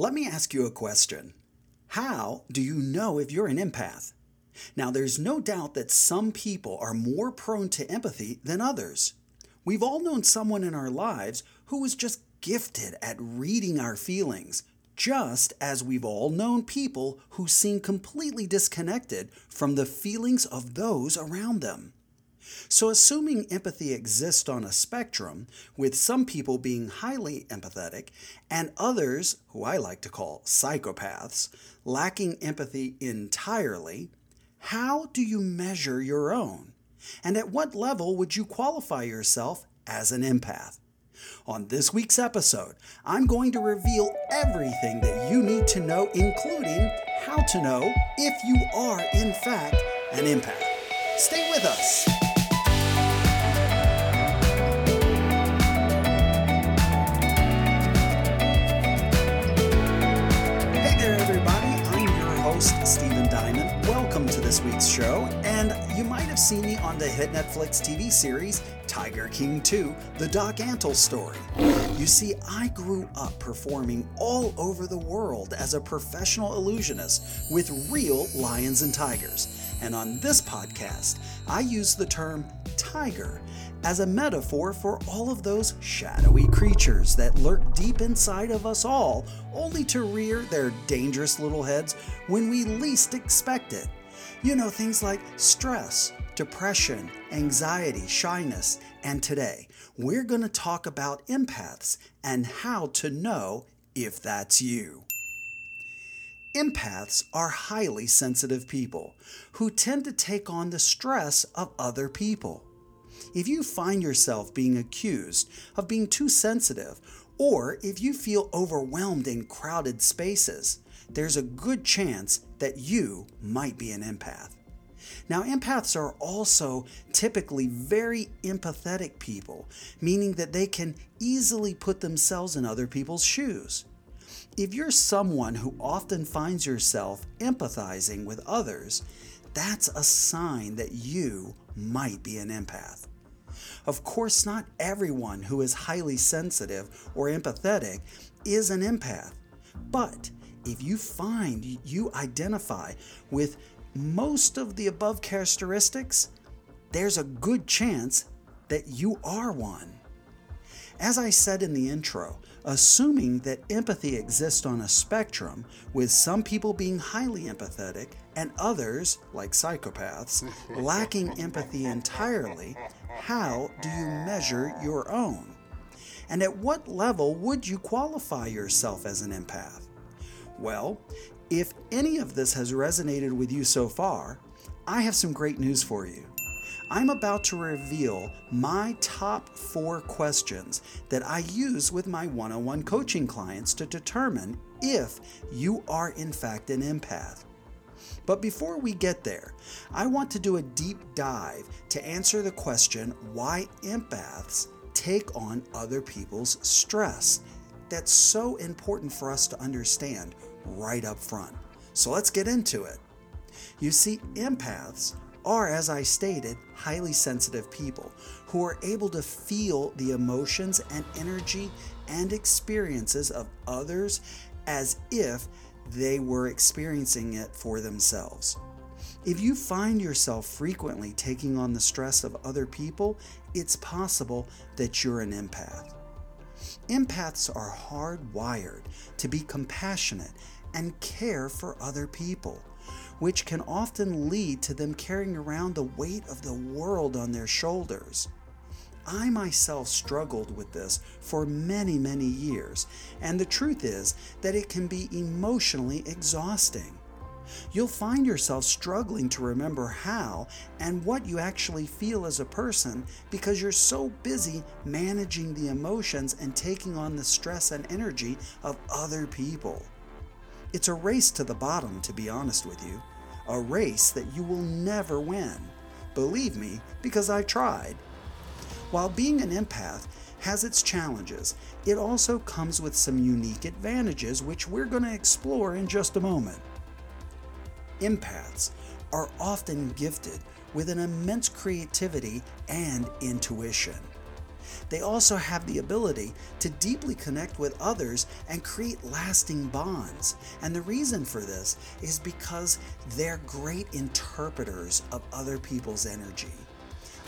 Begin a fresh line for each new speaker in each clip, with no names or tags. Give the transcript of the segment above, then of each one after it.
Let me ask you a question. How do you know if you're an empath? Now, there's no doubt that some people are more prone to empathy than others. We've all known someone in our lives who was just gifted at reading our feelings, just as we've all known people who seem completely disconnected from the feelings of those around them. So, assuming empathy exists on a spectrum, with some people being highly empathetic and others, who I like to call psychopaths, lacking empathy entirely, how do you measure your own? And at what level would you qualify yourself as an empath? On this week's episode, I'm going to reveal everything that you need to know, including how to know if you are, in fact, an empath. Stay with us. Show. And you might have seen me on the hit Netflix TV series Tiger King 2 The Doc Antle Story. You see, I grew up performing all over the world as a professional illusionist with real lions and tigers. And on this podcast, I use the term tiger as a metaphor for all of those shadowy creatures that lurk deep inside of us all, only to rear their dangerous little heads when we least expect it. You know, things like stress, depression, anxiety, shyness, and today we're going to talk about empaths and how to know if that's you. Empaths are highly sensitive people who tend to take on the stress of other people. If you find yourself being accused of being too sensitive, or if you feel overwhelmed in crowded spaces, there's a good chance that you might be an empath. Now, empaths are also typically very empathetic people, meaning that they can easily put themselves in other people's shoes. If you're someone who often finds yourself empathizing with others, that's a sign that you might be an empath. Of course, not everyone who is highly sensitive or empathetic is an empath, but if you find you identify with most of the above characteristics, there's a good chance that you are one. As I said in the intro, assuming that empathy exists on a spectrum, with some people being highly empathetic and others, like psychopaths, lacking empathy entirely, how do you measure your own? And at what level would you qualify yourself as an empath? Well, if any of this has resonated with you so far, I have some great news for you. I'm about to reveal my top four questions that I use with my one on one coaching clients to determine if you are, in fact, an empath. But before we get there, I want to do a deep dive to answer the question why empaths take on other people's stress. That's so important for us to understand right up front. So let's get into it. You see, empaths are, as I stated, highly sensitive people who are able to feel the emotions and energy and experiences of others as if they were experiencing it for themselves. If you find yourself frequently taking on the stress of other people, it's possible that you're an empath. Empaths are hardwired to be compassionate and care for other people, which can often lead to them carrying around the weight of the world on their shoulders. I myself struggled with this for many, many years, and the truth is that it can be emotionally exhausting. You'll find yourself struggling to remember how and what you actually feel as a person because you're so busy managing the emotions and taking on the stress and energy of other people. It's a race to the bottom, to be honest with you, a race that you will never win. Believe me, because I tried. While being an empath has its challenges, it also comes with some unique advantages, which we're going to explore in just a moment. Empaths are often gifted with an immense creativity and intuition. They also have the ability to deeply connect with others and create lasting bonds. And the reason for this is because they're great interpreters of other people's energy.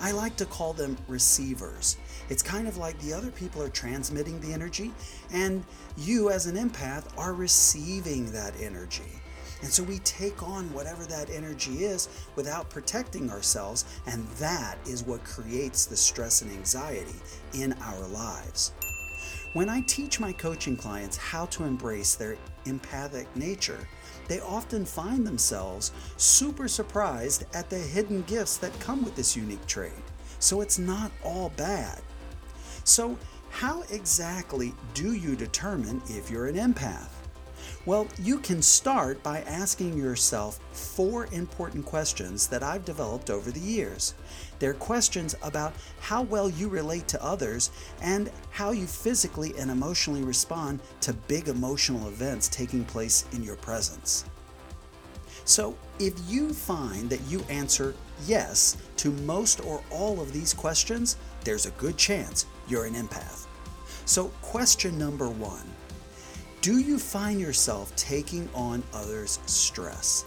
I like to call them receivers. It's kind of like the other people are transmitting the energy, and you, as an empath, are receiving that energy. And so we take on whatever that energy is without protecting ourselves, and that is what creates the stress and anxiety in our lives. When I teach my coaching clients how to embrace their empathic nature, they often find themselves super surprised at the hidden gifts that come with this unique trait. So it's not all bad. So, how exactly do you determine if you're an empath? Well, you can start by asking yourself four important questions that I've developed over the years. They're questions about how well you relate to others and how you physically and emotionally respond to big emotional events taking place in your presence. So, if you find that you answer yes to most or all of these questions, there's a good chance you're an empath. So, question number one Do you find yourself taking on others' stress?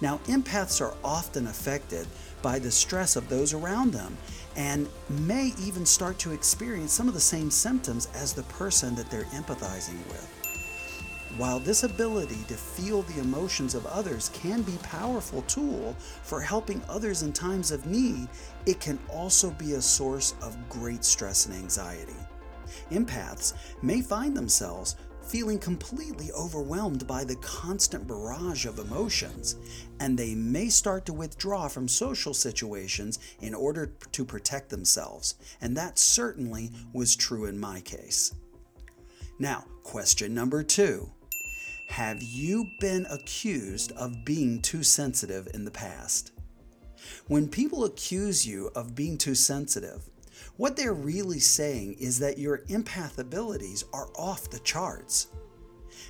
Now, empaths are often affected by the stress of those around them and may even start to experience some of the same symptoms as the person that they're empathizing with. While this ability to feel the emotions of others can be a powerful tool for helping others in times of need, it can also be a source of great stress and anxiety. Empaths may find themselves feeling completely overwhelmed by the constant barrage of emotions, and they may start to withdraw from social situations in order to protect themselves. And that certainly was true in my case. Now, question number two have you been accused of being too sensitive in the past? When people accuse you of being too sensitive, what they're really saying is that your empath abilities are off the charts.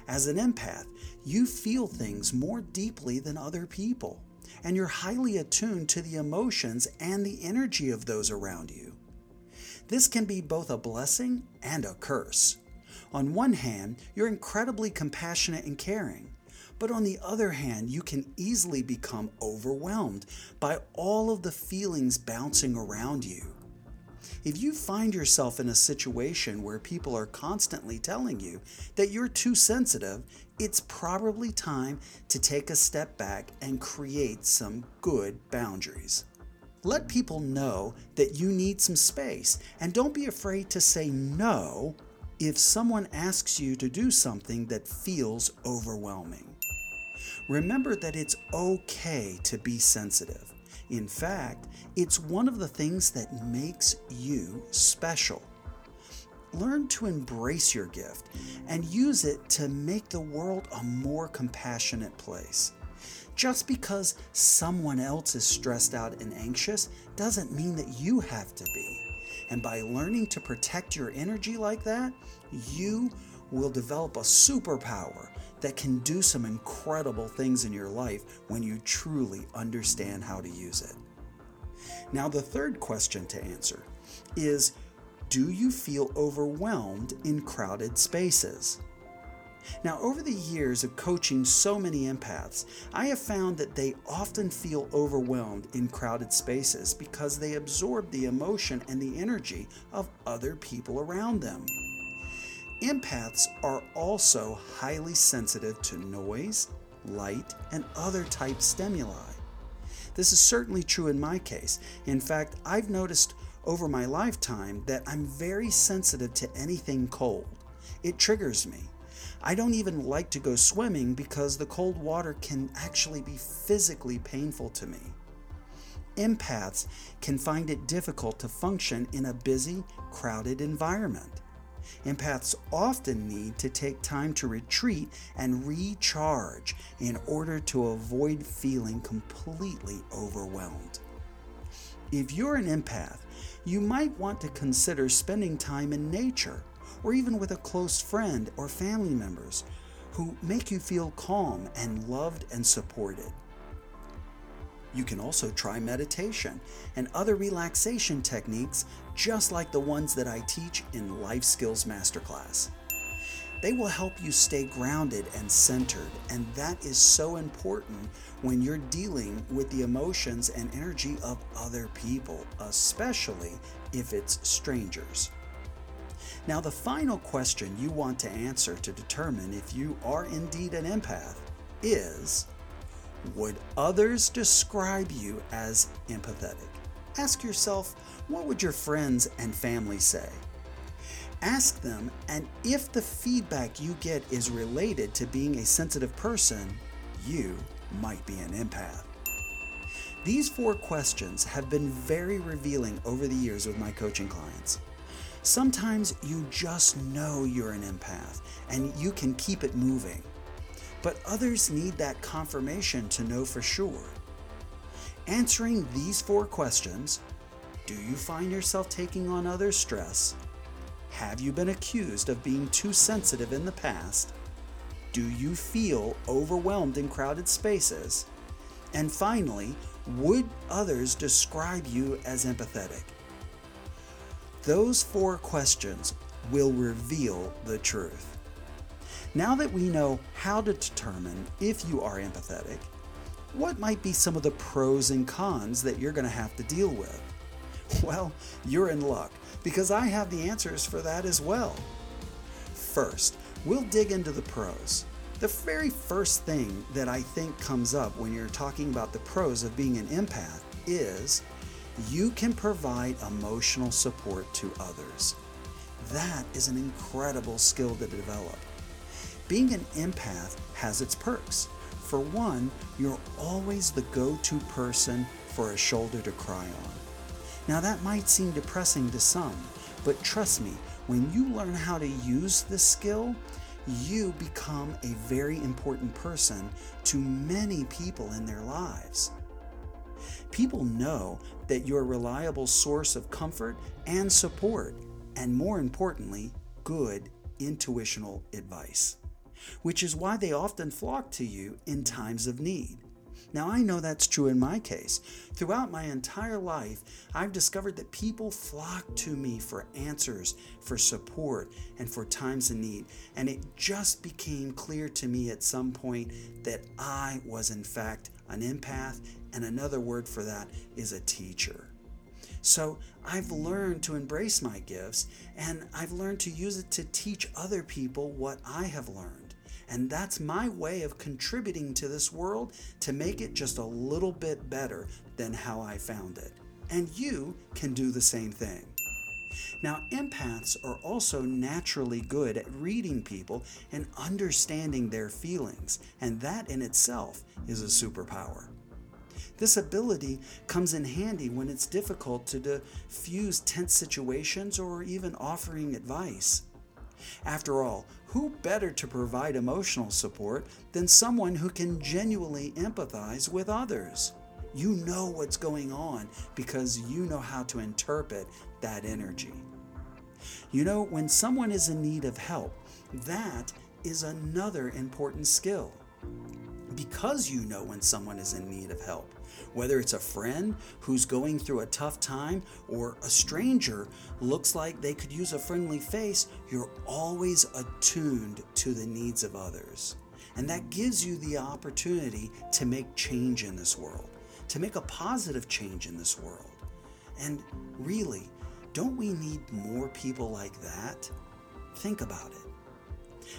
As an empath, you feel things more deeply than other people, and you're highly attuned to the emotions and the energy of those around you. This can be both a blessing and a curse. On one hand, you're incredibly compassionate and caring, but on the other hand, you can easily become overwhelmed by all of the feelings bouncing around you. If you find yourself in a situation where people are constantly telling you that you're too sensitive, it's probably time to take a step back and create some good boundaries. Let people know that you need some space and don't be afraid to say no if someone asks you to do something that feels overwhelming. Remember that it's okay to be sensitive. In fact, it's one of the things that makes you special. Learn to embrace your gift and use it to make the world a more compassionate place. Just because someone else is stressed out and anxious doesn't mean that you have to be. And by learning to protect your energy like that, you will develop a superpower that can do some incredible things in your life when you truly understand how to use it. Now, the third question to answer is Do you feel overwhelmed in crowded spaces? Now, over the years of coaching so many empaths, I have found that they often feel overwhelmed in crowded spaces because they absorb the emotion and the energy of other people around them. Empaths are also highly sensitive to noise, light, and other type stimuli. This is certainly true in my case. In fact, I've noticed over my lifetime that I'm very sensitive to anything cold. It triggers me. I don't even like to go swimming because the cold water can actually be physically painful to me. Empaths can find it difficult to function in a busy, crowded environment. Empaths often need to take time to retreat and recharge in order to avoid feeling completely overwhelmed. If you're an empath, you might want to consider spending time in nature or even with a close friend or family members who make you feel calm and loved and supported. You can also try meditation and other relaxation techniques just like the ones that I teach in Life Skills Masterclass. They will help you stay grounded and centered, and that is so important when you're dealing with the emotions and energy of other people, especially if it's strangers. Now, the final question you want to answer to determine if you are indeed an empath is Would others describe you as empathetic? Ask yourself, what would your friends and family say? Ask them, and if the feedback you get is related to being a sensitive person, you might be an empath. These four questions have been very revealing over the years with my coaching clients. Sometimes you just know you're an empath and you can keep it moving, but others need that confirmation to know for sure. Answering these four questions do you find yourself taking on others' stress? Have you been accused of being too sensitive in the past? Do you feel overwhelmed in crowded spaces? And finally, would others describe you as empathetic? Those four questions will reveal the truth. Now that we know how to determine if you are empathetic, what might be some of the pros and cons that you're going to have to deal with? Well, you're in luck because I have the answers for that as well. First, we'll dig into the pros. The very first thing that I think comes up when you're talking about the pros of being an empath is you can provide emotional support to others. That is an incredible skill to develop. Being an empath has its perks. For one, you're always the go to person for a shoulder to cry on. Now, that might seem depressing to some, but trust me, when you learn how to use this skill, you become a very important person to many people in their lives. People know that you're a reliable source of comfort and support, and more importantly, good intuitional advice, which is why they often flock to you in times of need. Now, I know that's true in my case. Throughout my entire life, I've discovered that people flock to me for answers, for support, and for times of need. And it just became clear to me at some point that I was, in fact, an empath, and another word for that is a teacher. So I've learned to embrace my gifts, and I've learned to use it to teach other people what I have learned. And that's my way of contributing to this world to make it just a little bit better than how I found it. And you can do the same thing. Now, empaths are also naturally good at reading people and understanding their feelings, and that in itself is a superpower. This ability comes in handy when it's difficult to diffuse tense situations or even offering advice. After all, who better to provide emotional support than someone who can genuinely empathize with others? You know what's going on because you know how to interpret that energy. You know, when someone is in need of help, that is another important skill. Because you know when someone is in need of help, whether it's a friend who's going through a tough time or a stranger looks like they could use a friendly face, you're always attuned to the needs of others. And that gives you the opportunity to make change in this world, to make a positive change in this world. And really, don't we need more people like that? Think about it.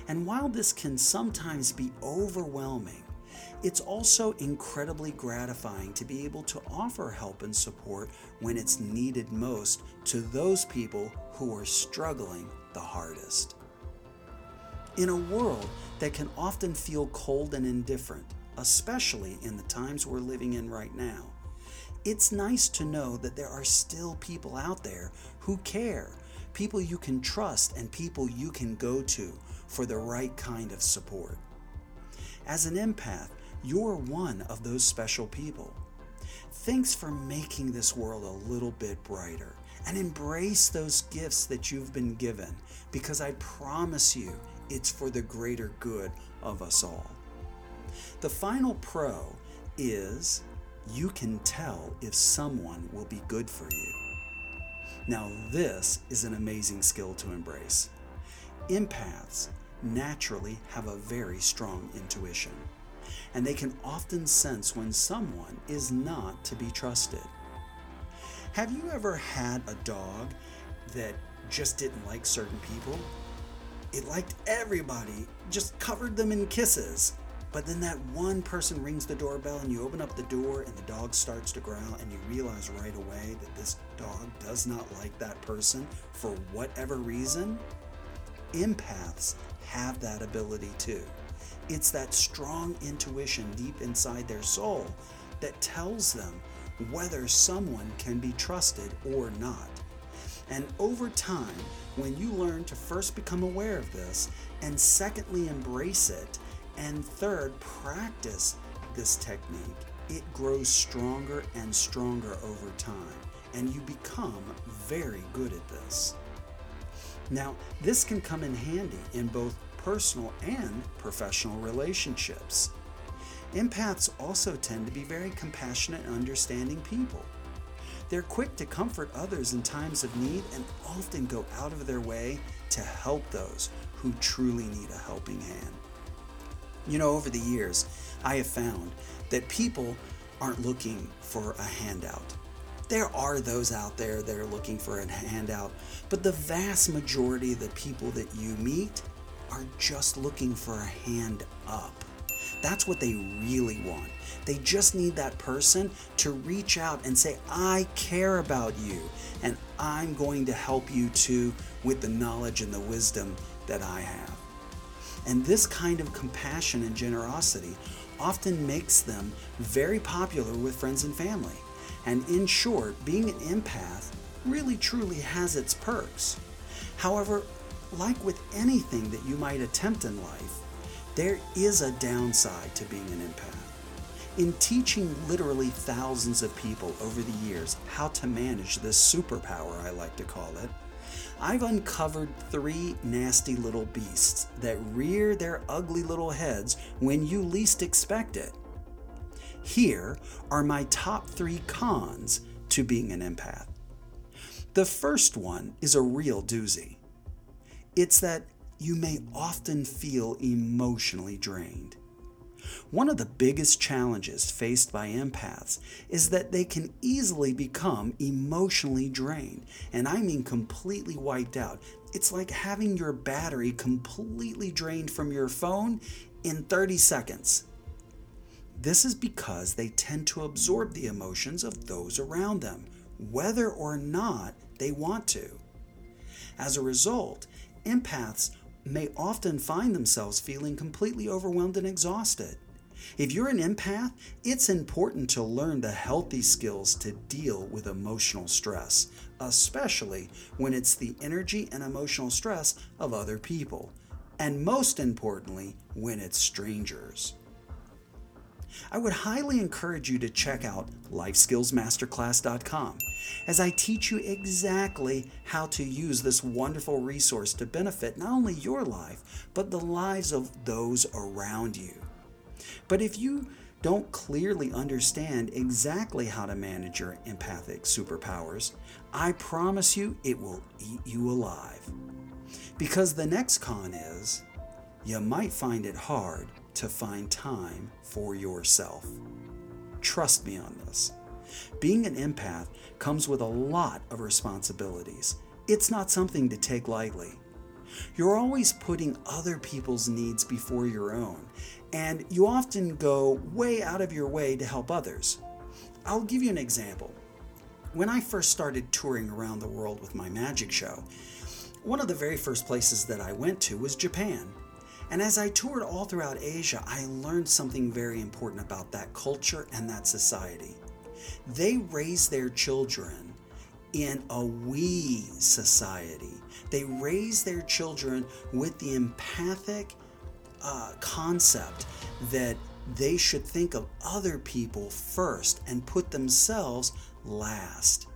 And while this can sometimes be overwhelming, it's also incredibly gratifying to be able to offer help and support when it's needed most to those people who are struggling the hardest. In a world that can often feel cold and indifferent, especially in the times we're living in right now, it's nice to know that there are still people out there who care, people you can trust, and people you can go to for the right kind of support. As an empath, you're one of those special people. Thanks for making this world a little bit brighter and embrace those gifts that you've been given because I promise you it's for the greater good of us all. The final pro is you can tell if someone will be good for you. Now, this is an amazing skill to embrace. Empaths naturally have a very strong intuition, and they can often sense when someone is not to be trusted. Have you ever had a dog that just didn't like certain people? It liked everybody, just covered them in kisses. But then that one person rings the doorbell and you open up the door and the dog starts to growl and you realize right away that this dog does not like that person for whatever reason. Empaths have that ability too. It's that strong intuition deep inside their soul that tells them whether someone can be trusted or not. And over time, when you learn to first become aware of this, and secondly, embrace it, and third, practice this technique, it grows stronger and stronger over time, and you become very good at this. Now, this can come in handy in both personal and professional relationships. Empaths also tend to be very compassionate and understanding people. They're quick to comfort others in times of need and often go out of their way to help those who truly need a helping hand. You know, over the years, I have found that people aren't looking for a handout. There are those out there that are looking for a handout, but the vast majority of the people that you meet are just looking for a hand up. That's what they really want. They just need that person to reach out and say, I care about you, and I'm going to help you too with the knowledge and the wisdom that I have. And this kind of compassion and generosity often makes them very popular with friends and family. And in short, being an empath really truly has its perks. However, like with anything that you might attempt in life, there is a downside to being an empath. In teaching literally thousands of people over the years how to manage this superpower, I like to call it, I've uncovered three nasty little beasts that rear their ugly little heads when you least expect it. Here are my top three cons to being an empath. The first one is a real doozy. It's that you may often feel emotionally drained. One of the biggest challenges faced by empaths is that they can easily become emotionally drained, and I mean completely wiped out. It's like having your battery completely drained from your phone in 30 seconds. This is because they tend to absorb the emotions of those around them, whether or not they want to. As a result, empaths may often find themselves feeling completely overwhelmed and exhausted. If you're an empath, it's important to learn the healthy skills to deal with emotional stress, especially when it's the energy and emotional stress of other people, and most importantly, when it's strangers. I would highly encourage you to check out lifeskillsmasterclass.com as I teach you exactly how to use this wonderful resource to benefit not only your life, but the lives of those around you. But if you don't clearly understand exactly how to manage your empathic superpowers, I promise you it will eat you alive. Because the next con is you might find it hard to find time for yourself. Trust me on this. Being an empath comes with a lot of responsibilities. It's not something to take lightly. You're always putting other people's needs before your own, and you often go way out of your way to help others. I'll give you an example. When I first started touring around the world with my magic show, one of the very first places that I went to was Japan. And as I toured all throughout Asia, I learned something very important about that culture and that society. They raise their children in a we society. They raise their children with the empathic uh, concept that they should think of other people first and put themselves last.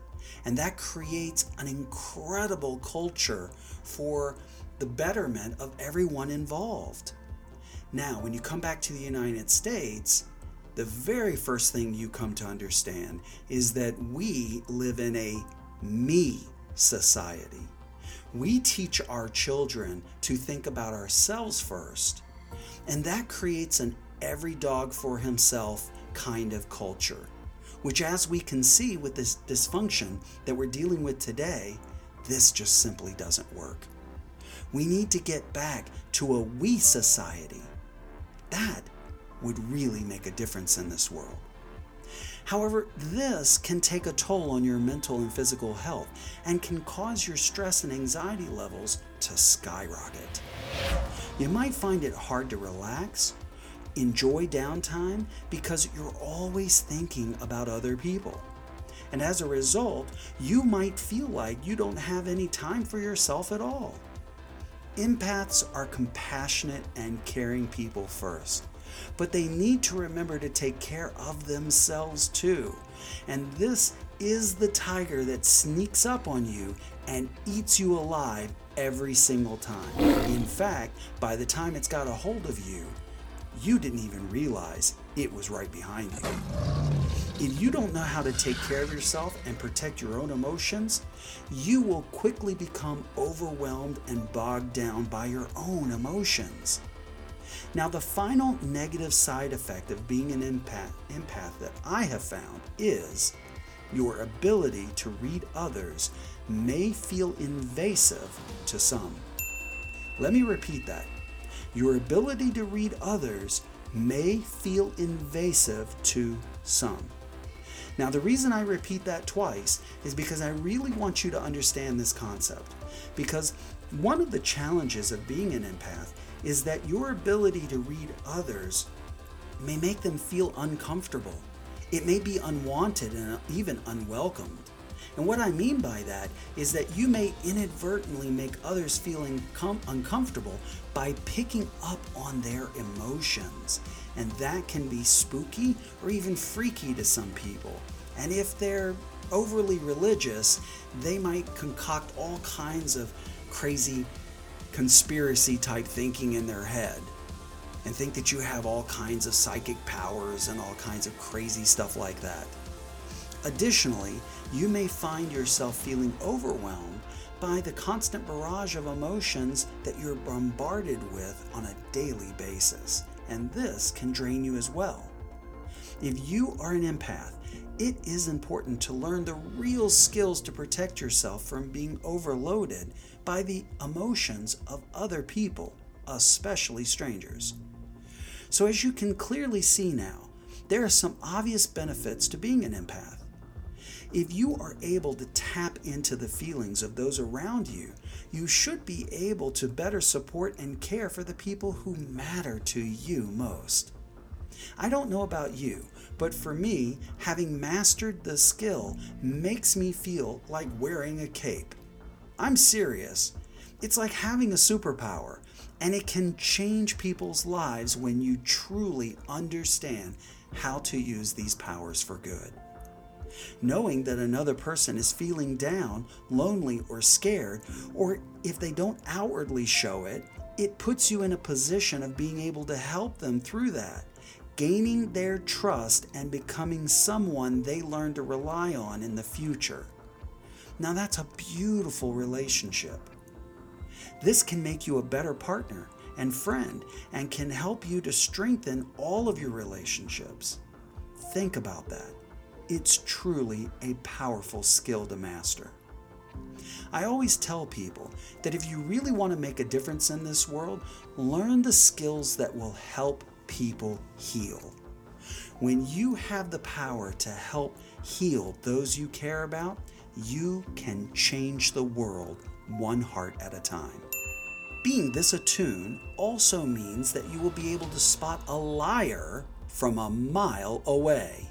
And that creates an incredible culture for the betterment of everyone involved. Now, when you come back to the United States, the very first thing you come to understand is that we live in a me society. We teach our children to think about ourselves first, and that creates an every dog for himself kind of culture, which, as we can see with this dysfunction that we're dealing with today, this just simply doesn't work. We need to get back to a we society. That would really make a difference in this world. However, this can take a toll on your mental and physical health and can cause your stress and anxiety levels to skyrocket. You might find it hard to relax, enjoy downtime, because you're always thinking about other people. And as a result, you might feel like you don't have any time for yourself at all. Empaths are compassionate and caring people first, but they need to remember to take care of themselves too. And this is the tiger that sneaks up on you and eats you alive every single time. In fact, by the time it's got a hold of you, you didn't even realize it was right behind you. If you don't know how to take care of yourself and protect your own emotions, you will quickly become overwhelmed and bogged down by your own emotions. Now, the final negative side effect of being an empath, empath that I have found is your ability to read others may feel invasive to some. Let me repeat that. Your ability to read others may feel invasive to some. Now, the reason I repeat that twice is because I really want you to understand this concept. Because one of the challenges of being an empath is that your ability to read others may make them feel uncomfortable. It may be unwanted and even unwelcomed. And what I mean by that is that you may inadvertently make others feeling com- uncomfortable by picking up on their emotions. And that can be spooky or even freaky to some people. And if they're overly religious, they might concoct all kinds of crazy conspiracy type thinking in their head and think that you have all kinds of psychic powers and all kinds of crazy stuff like that. Additionally, you may find yourself feeling overwhelmed by the constant barrage of emotions that you're bombarded with on a daily basis, and this can drain you as well. If you are an empath, it is important to learn the real skills to protect yourself from being overloaded by the emotions of other people, especially strangers. So, as you can clearly see now, there are some obvious benefits to being an empath. If you are able to tap into the feelings of those around you, you should be able to better support and care for the people who matter to you most. I don't know about you, but for me, having mastered the skill makes me feel like wearing a cape. I'm serious. It's like having a superpower, and it can change people's lives when you truly understand how to use these powers for good. Knowing that another person is feeling down, lonely, or scared, or if they don't outwardly show it, it puts you in a position of being able to help them through that, gaining their trust and becoming someone they learn to rely on in the future. Now, that's a beautiful relationship. This can make you a better partner and friend and can help you to strengthen all of your relationships. Think about that. It's truly a powerful skill to master. I always tell people that if you really want to make a difference in this world, learn the skills that will help people heal. When you have the power to help heal those you care about, you can change the world one heart at a time. Being this attuned also means that you will be able to spot a liar from a mile away.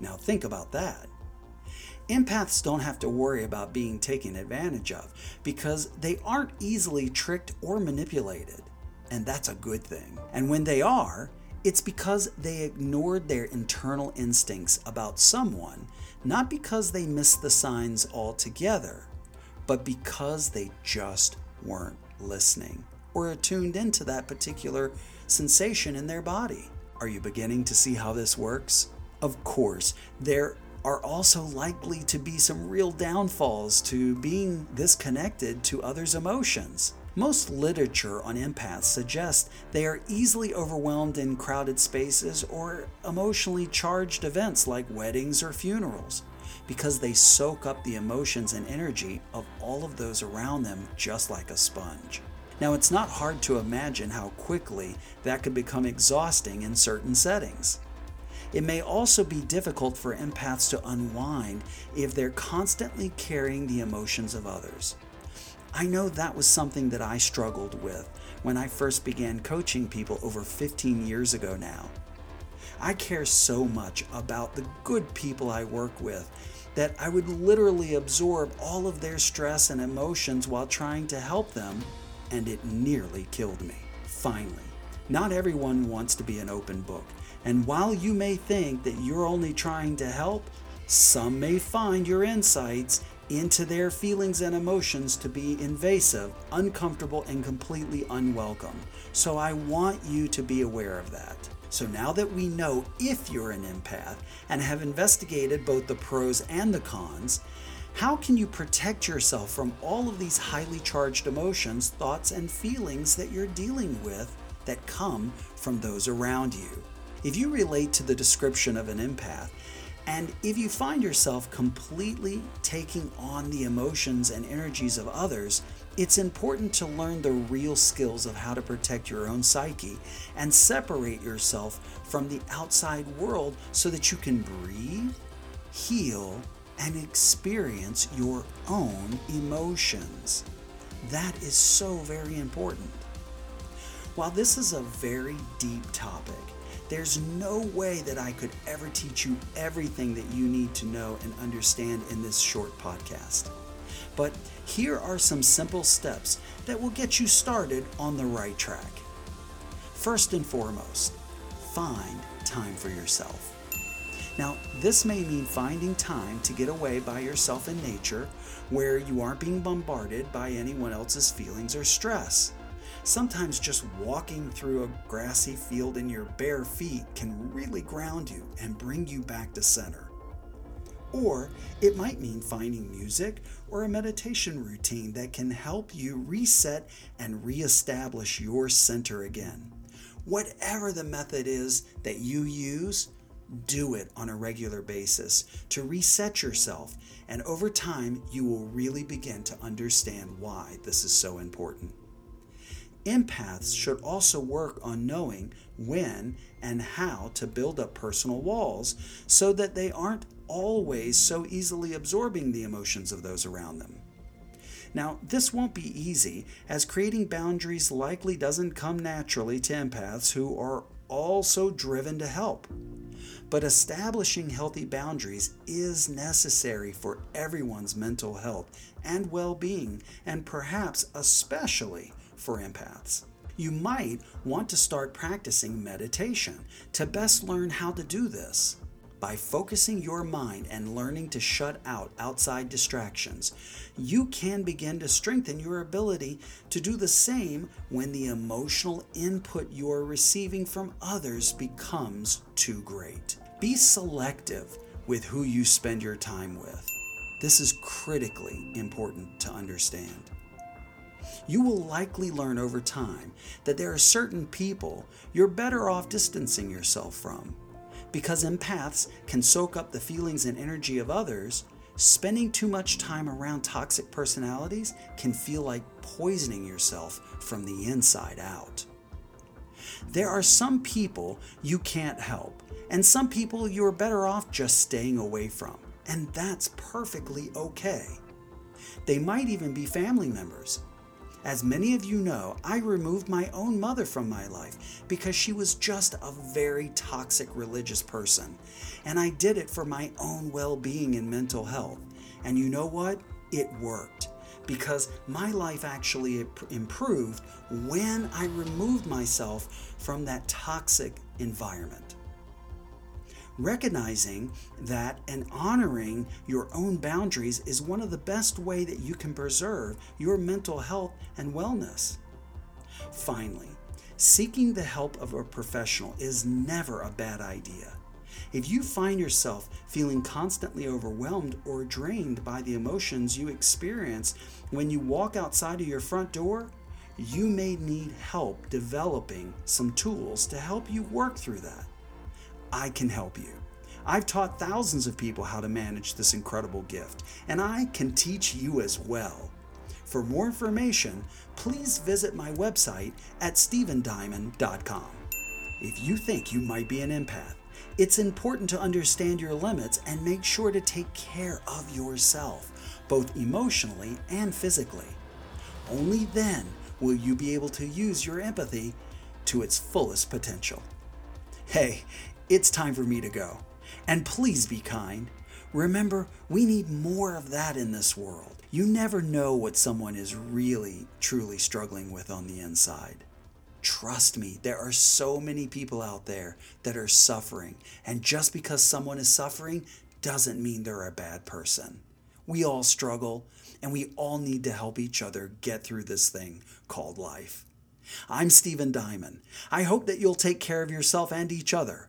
Now, think about that. Empaths don't have to worry about being taken advantage of because they aren't easily tricked or manipulated. And that's a good thing. And when they are, it's because they ignored their internal instincts about someone, not because they missed the signs altogether, but because they just weren't listening or attuned into that particular sensation in their body. Are you beginning to see how this works? Of course, there are also likely to be some real downfalls to being this connected to others' emotions. Most literature on empaths suggests they are easily overwhelmed in crowded spaces or emotionally charged events like weddings or funerals because they soak up the emotions and energy of all of those around them just like a sponge. Now, it's not hard to imagine how quickly that could become exhausting in certain settings. It may also be difficult for empaths to unwind if they're constantly carrying the emotions of others. I know that was something that I struggled with when I first began coaching people over 15 years ago now. I care so much about the good people I work with that I would literally absorb all of their stress and emotions while trying to help them, and it nearly killed me. Finally, not everyone wants to be an open book, and while you may think that you're only trying to help, some may find your insights into their feelings and emotions to be invasive, uncomfortable, and completely unwelcome. So I want you to be aware of that. So now that we know if you're an empath and have investigated both the pros and the cons, how can you protect yourself from all of these highly charged emotions, thoughts, and feelings that you're dealing with that come from those around you? If you relate to the description of an empath, and if you find yourself completely taking on the emotions and energies of others, it's important to learn the real skills of how to protect your own psyche and separate yourself from the outside world so that you can breathe, heal, and experience your own emotions. That is so very important. While this is a very deep topic, there's no way that I could ever teach you everything that you need to know and understand in this short podcast. But here are some simple steps that will get you started on the right track. First and foremost, find time for yourself. Now, this may mean finding time to get away by yourself in nature where you aren't being bombarded by anyone else's feelings or stress. Sometimes just walking through a grassy field in your bare feet can really ground you and bring you back to center. Or it might mean finding music or a meditation routine that can help you reset and reestablish your center again. Whatever the method is that you use, do it on a regular basis to reset yourself, and over time, you will really begin to understand why this is so important. Empaths should also work on knowing when and how to build up personal walls so that they aren't always so easily absorbing the emotions of those around them. Now, this won't be easy, as creating boundaries likely doesn't come naturally to empaths who are also driven to help. But establishing healthy boundaries is necessary for everyone's mental health and well being, and perhaps especially for empaths. You might want to start practicing meditation to best learn how to do this. By focusing your mind and learning to shut out outside distractions, you can begin to strengthen your ability to do the same when the emotional input you are receiving from others becomes too great. Be selective with who you spend your time with. This is critically important to understand you will likely learn over time that there are certain people you're better off distancing yourself from. Because empaths can soak up the feelings and energy of others, spending too much time around toxic personalities can feel like poisoning yourself from the inside out. There are some people you can't help, and some people you're better off just staying away from, and that's perfectly okay. They might even be family members, as many of you know, I removed my own mother from my life because she was just a very toxic religious person. And I did it for my own well being and mental health. And you know what? It worked because my life actually improved when I removed myself from that toxic environment recognizing that and honoring your own boundaries is one of the best way that you can preserve your mental health and wellness. Finally, Seeking the help of a professional is never a bad idea. If you find yourself feeling constantly overwhelmed or drained by the emotions you experience when you walk outside of your front door, you may need help developing some tools to help you work through that. I can help you. I've taught thousands of people how to manage this incredible gift, and I can teach you as well. For more information, please visit my website at stevendiamond.com. If you think you might be an empath, it's important to understand your limits and make sure to take care of yourself, both emotionally and physically. Only then will you be able to use your empathy to its fullest potential. Hey, it's time for me to go. And please be kind. Remember, we need more of that in this world. You never know what someone is really, truly struggling with on the inside. Trust me, there are so many people out there that are suffering. And just because someone is suffering doesn't mean they're a bad person. We all struggle, and we all need to help each other get through this thing called life. I'm Steven Diamond. I hope that you'll take care of yourself and each other,